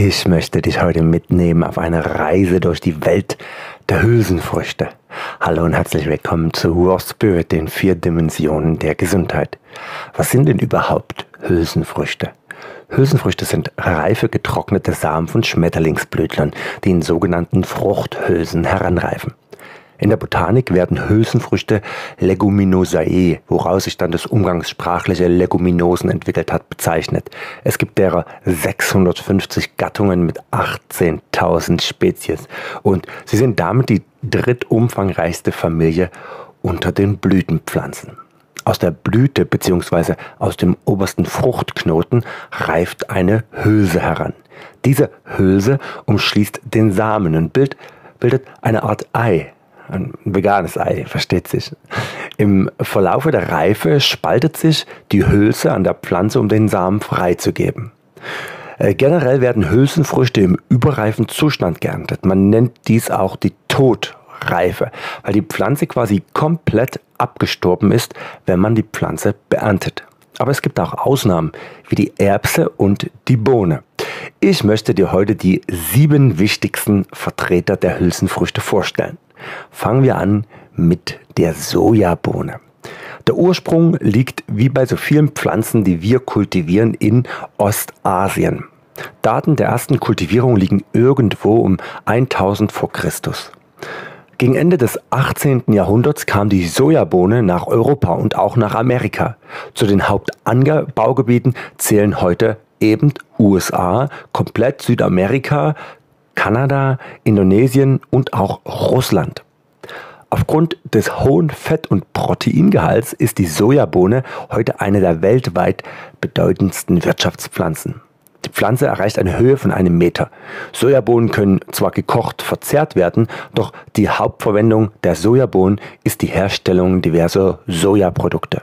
Ich möchte dich heute mitnehmen auf eine Reise durch die Welt der Hülsenfrüchte. Hallo und herzlich willkommen zu Raw Spirit, den vier Dimensionen der Gesundheit. Was sind denn überhaupt Hülsenfrüchte? Hülsenfrüchte sind reife getrocknete Samen von Schmetterlingsblütlern, die in sogenannten Fruchthülsen heranreifen. In der Botanik werden Hülsenfrüchte Leguminosae, woraus sich dann das umgangssprachliche Leguminosen entwickelt hat, bezeichnet. Es gibt derer 650 Gattungen mit 18.000 Spezies und sie sind damit die drittumfangreichste Familie unter den Blütenpflanzen. Aus der Blüte bzw. aus dem obersten Fruchtknoten reift eine Hülse heran. Diese Hülse umschließt den Samen und bildet eine Art Ei, ein veganes Ei, versteht sich. Im Verlaufe der Reife spaltet sich die Hülse an der Pflanze, um den Samen freizugeben. Äh, generell werden Hülsenfrüchte im überreifen Zustand geerntet. Man nennt dies auch die Todreife, weil die Pflanze quasi komplett abgestorben ist, wenn man die Pflanze beerntet. Aber es gibt auch Ausnahmen, wie die Erbse und die Bohne. Ich möchte dir heute die sieben wichtigsten Vertreter der Hülsenfrüchte vorstellen. Fangen wir an mit der Sojabohne. Der Ursprung liegt wie bei so vielen Pflanzen, die wir kultivieren, in Ostasien. Daten der ersten Kultivierung liegen irgendwo um 1000 vor Christus. Gegen Ende des 18. Jahrhunderts kam die Sojabohne nach Europa und auch nach Amerika. Zu den Hauptanbaugebieten zählen heute eben USA, komplett Südamerika, Kanada, Indonesien und auch Russland. Aufgrund des hohen Fett- und Proteingehalts ist die Sojabohne heute eine der weltweit bedeutendsten Wirtschaftspflanzen. Die Pflanze erreicht eine Höhe von einem Meter. Sojabohnen können zwar gekocht verzehrt werden, doch die Hauptverwendung der Sojabohnen ist die Herstellung diverser Sojaprodukte.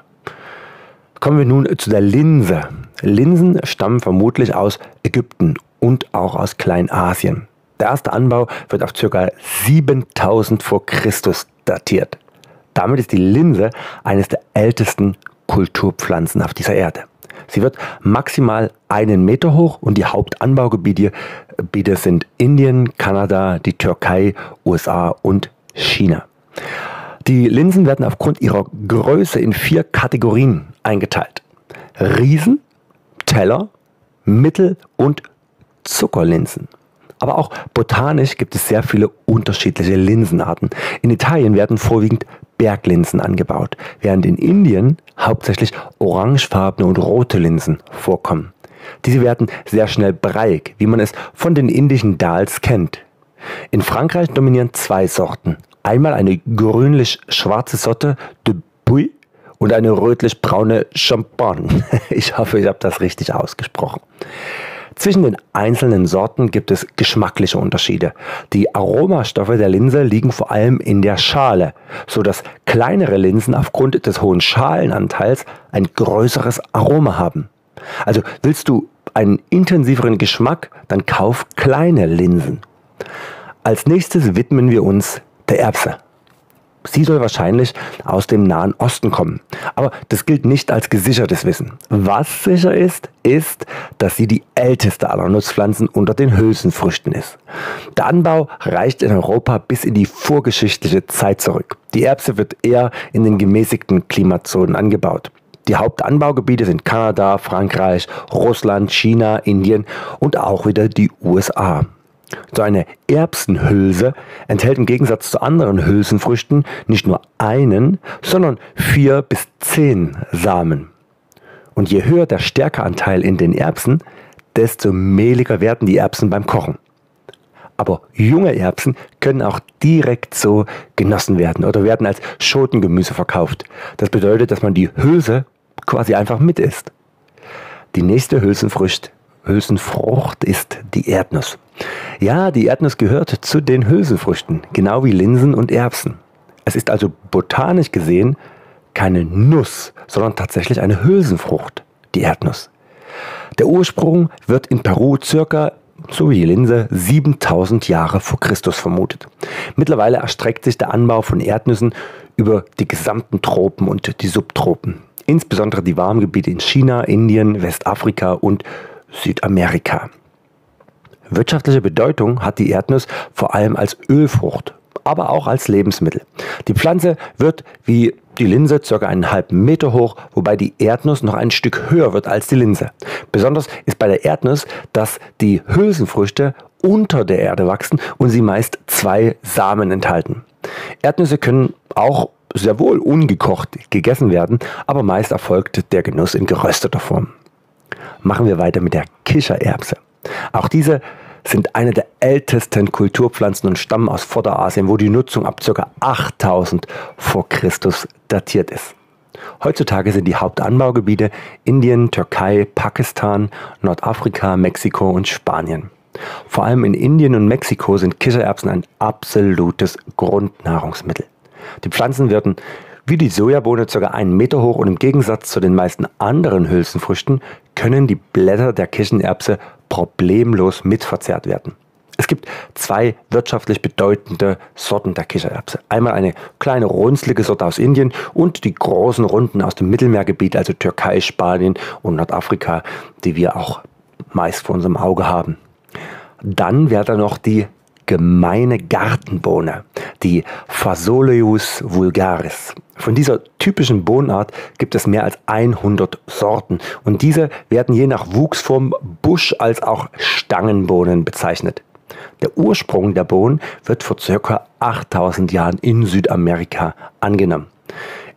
Kommen wir nun zu der Linse. Linsen stammen vermutlich aus Ägypten und auch aus Kleinasien. Der erste Anbau wird auf ca. 7000 vor Christus datiert. Damit ist die Linse eines der ältesten Kulturpflanzen auf dieser Erde. Sie wird maximal einen Meter hoch und die Hauptanbaugebiete sind Indien, Kanada, die Türkei, USA und China. Die Linsen werden aufgrund ihrer Größe in vier Kategorien eingeteilt. Riesen, Teller, Mittel- und Zuckerlinsen. Aber auch botanisch gibt es sehr viele unterschiedliche Linsenarten. In Italien werden vorwiegend Berglinsen angebaut, während in Indien hauptsächlich orangefarbene und rote Linsen vorkommen. Diese werden sehr schnell breiig, wie man es von den indischen Dals kennt. In Frankreich dominieren zwei Sorten. Einmal eine grünlich-schwarze Sorte de Bouille und eine rötlich-braune Champagne. Ich hoffe, ich habe das richtig ausgesprochen. Zwischen den einzelnen Sorten gibt es geschmackliche Unterschiede. Die Aromastoffe der Linse liegen vor allem in der Schale, so dass kleinere Linsen aufgrund des hohen Schalenanteils ein größeres Aroma haben. Also willst du einen intensiveren Geschmack, dann kauf kleine Linsen. Als nächstes widmen wir uns der Erbse. Sie soll wahrscheinlich aus dem Nahen Osten kommen. Aber das gilt nicht als gesichertes Wissen. Was sicher ist, ist, dass sie die älteste aller Nutzpflanzen unter den Hülsenfrüchten ist. Der Anbau reicht in Europa bis in die vorgeschichtliche Zeit zurück. Die Erbse wird eher in den gemäßigten Klimazonen angebaut. Die Hauptanbaugebiete sind Kanada, Frankreich, Russland, China, Indien und auch wieder die USA. So eine Erbsenhülse enthält im Gegensatz zu anderen Hülsenfrüchten nicht nur einen, sondern vier bis zehn Samen. Und je höher der Stärkeanteil in den Erbsen, desto mehliger werden die Erbsen beim Kochen. Aber junge Erbsen können auch direkt so genossen werden oder werden als Schotengemüse verkauft. Das bedeutet, dass man die Hülse quasi einfach mit isst. Die nächste Hülsenfrucht, Hülsenfrucht ist die Erdnuss. Ja, die Erdnuss gehört zu den Hülsenfrüchten, genau wie Linsen und Erbsen. Es ist also botanisch gesehen keine Nuss, sondern tatsächlich eine Hülsenfrucht, die Erdnuss. Der Ursprung wird in Peru circa, so wie die Linse, 7000 Jahre vor Christus vermutet. Mittlerweile erstreckt sich der Anbau von Erdnüssen über die gesamten Tropen und die Subtropen. Insbesondere die Warmgebiete in China, Indien, Westafrika und Südamerika. Wirtschaftliche Bedeutung hat die Erdnuss vor allem als Ölfrucht, aber auch als Lebensmittel. Die Pflanze wird wie die Linse ca. einen halben Meter hoch, wobei die Erdnuss noch ein Stück höher wird als die Linse. Besonders ist bei der Erdnuss, dass die Hülsenfrüchte unter der Erde wachsen und sie meist zwei Samen enthalten. Erdnüsse können auch sehr wohl ungekocht gegessen werden, aber meist erfolgt der Genuss in gerösteter Form. Machen wir weiter mit der Kichererbse. Auch diese sind eine der ältesten Kulturpflanzen und stammen aus Vorderasien, wo die Nutzung ab ca. 8000 vor Christus datiert ist. Heutzutage sind die Hauptanbaugebiete Indien, Türkei, Pakistan, Nordafrika, Mexiko und Spanien. Vor allem in Indien und Mexiko sind Kichererbsen ein absolutes Grundnahrungsmittel. Die Pflanzen werden wie die Sojabohne ca. einen Meter hoch und im Gegensatz zu den meisten anderen Hülsenfrüchten können die Blätter der Kichererbse problemlos mitverzehrt werden. Es gibt zwei wirtschaftlich bedeutende Sorten der Kichererbse. Einmal eine kleine runzlige Sorte aus Indien und die großen Runden aus dem Mittelmeergebiet, also Türkei, Spanien und Nordafrika, die wir auch meist vor unserem Auge haben. Dann wäre da noch die gemeine Gartenbohne, die Phasoleus vulgaris. Von dieser typischen Bohnenart gibt es mehr als 100 Sorten und diese werden je nach Wuchsform Busch- als auch Stangenbohnen bezeichnet. Der Ursprung der Bohnen wird vor ca. 8000 Jahren in Südamerika angenommen.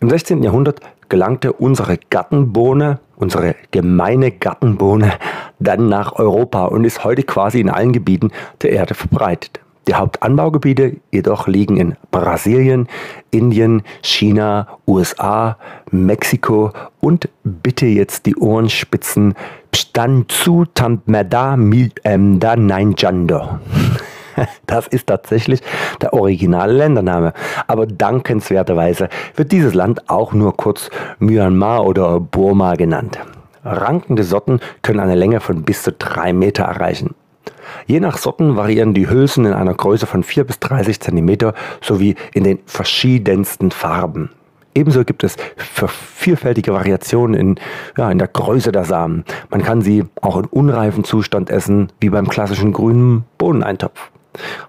Im 16. Jahrhundert gelangte unsere Gartenbohne, unsere gemeine Gartenbohne, dann nach Europa und ist heute quasi in allen Gebieten der Erde verbreitet. Die Hauptanbaugebiete jedoch liegen in Brasilien, Indien, China, USA, Mexiko und bitte jetzt die Ohrenspitzen Pstanzu Tampmeda Milda Nainjando. Das ist tatsächlich der originale Ländername. Aber dankenswerterweise wird dieses Land auch nur kurz Myanmar oder Burma genannt. Rankende Sorten können eine Länge von bis zu drei Meter erreichen. Je nach Sorten variieren die Hülsen in einer Größe von 4 bis 30 cm sowie in den verschiedensten Farben. Ebenso gibt es vielfältige Variationen in, ja, in der Größe der Samen. Man kann sie auch in unreifen Zustand essen, wie beim klassischen grünen Bohneneintopf.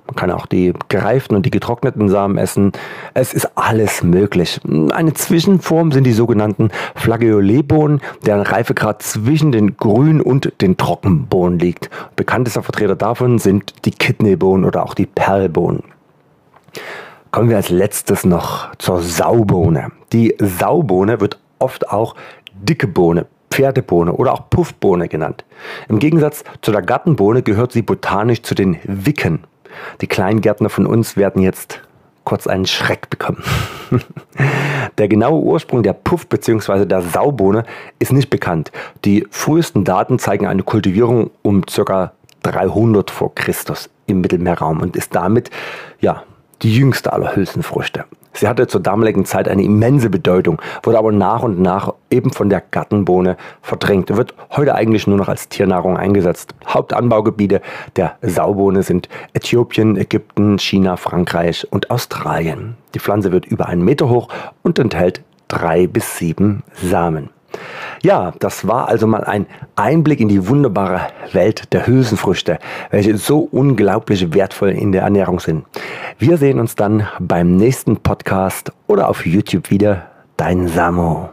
Man kann auch die gereiften und die getrockneten Samen essen. Es ist alles möglich. Eine Zwischenform sind die sogenannten Flageoletbohnen, deren Reifegrad zwischen den grünen und den Trockenbohnen liegt. Bekanntester Vertreter davon sind die Kidneybohnen oder auch die Perlbohnen. Kommen wir als letztes noch zur Saubohne. Die Saubohne wird oft auch dicke Bohne, Pferdebohne oder auch Puffbohne genannt. Im Gegensatz zu der Gartenbohne gehört sie botanisch zu den Wicken. Die Kleingärtner von uns werden jetzt kurz einen Schreck bekommen. der genaue Ursprung der Puff- bzw. der Saubohne ist nicht bekannt. Die frühesten Daten zeigen eine Kultivierung um ca. 300 vor Christus im Mittelmeerraum und ist damit ja die jüngste aller Hülsenfrüchte. Sie hatte zur damaligen Zeit eine immense Bedeutung, wurde aber nach und nach eben von der Gartenbohne verdrängt, wird heute eigentlich nur noch als Tiernahrung eingesetzt. Hauptanbaugebiete der Saubohne sind Äthiopien, Ägypten, China, Frankreich und Australien. Die Pflanze wird über einen Meter hoch und enthält drei bis sieben Samen. Ja, das war also mal ein Einblick in die wunderbare Welt der Hülsenfrüchte, welche so unglaublich wertvoll in der Ernährung sind. Wir sehen uns dann beim nächsten Podcast oder auf YouTube wieder. Dein Samo.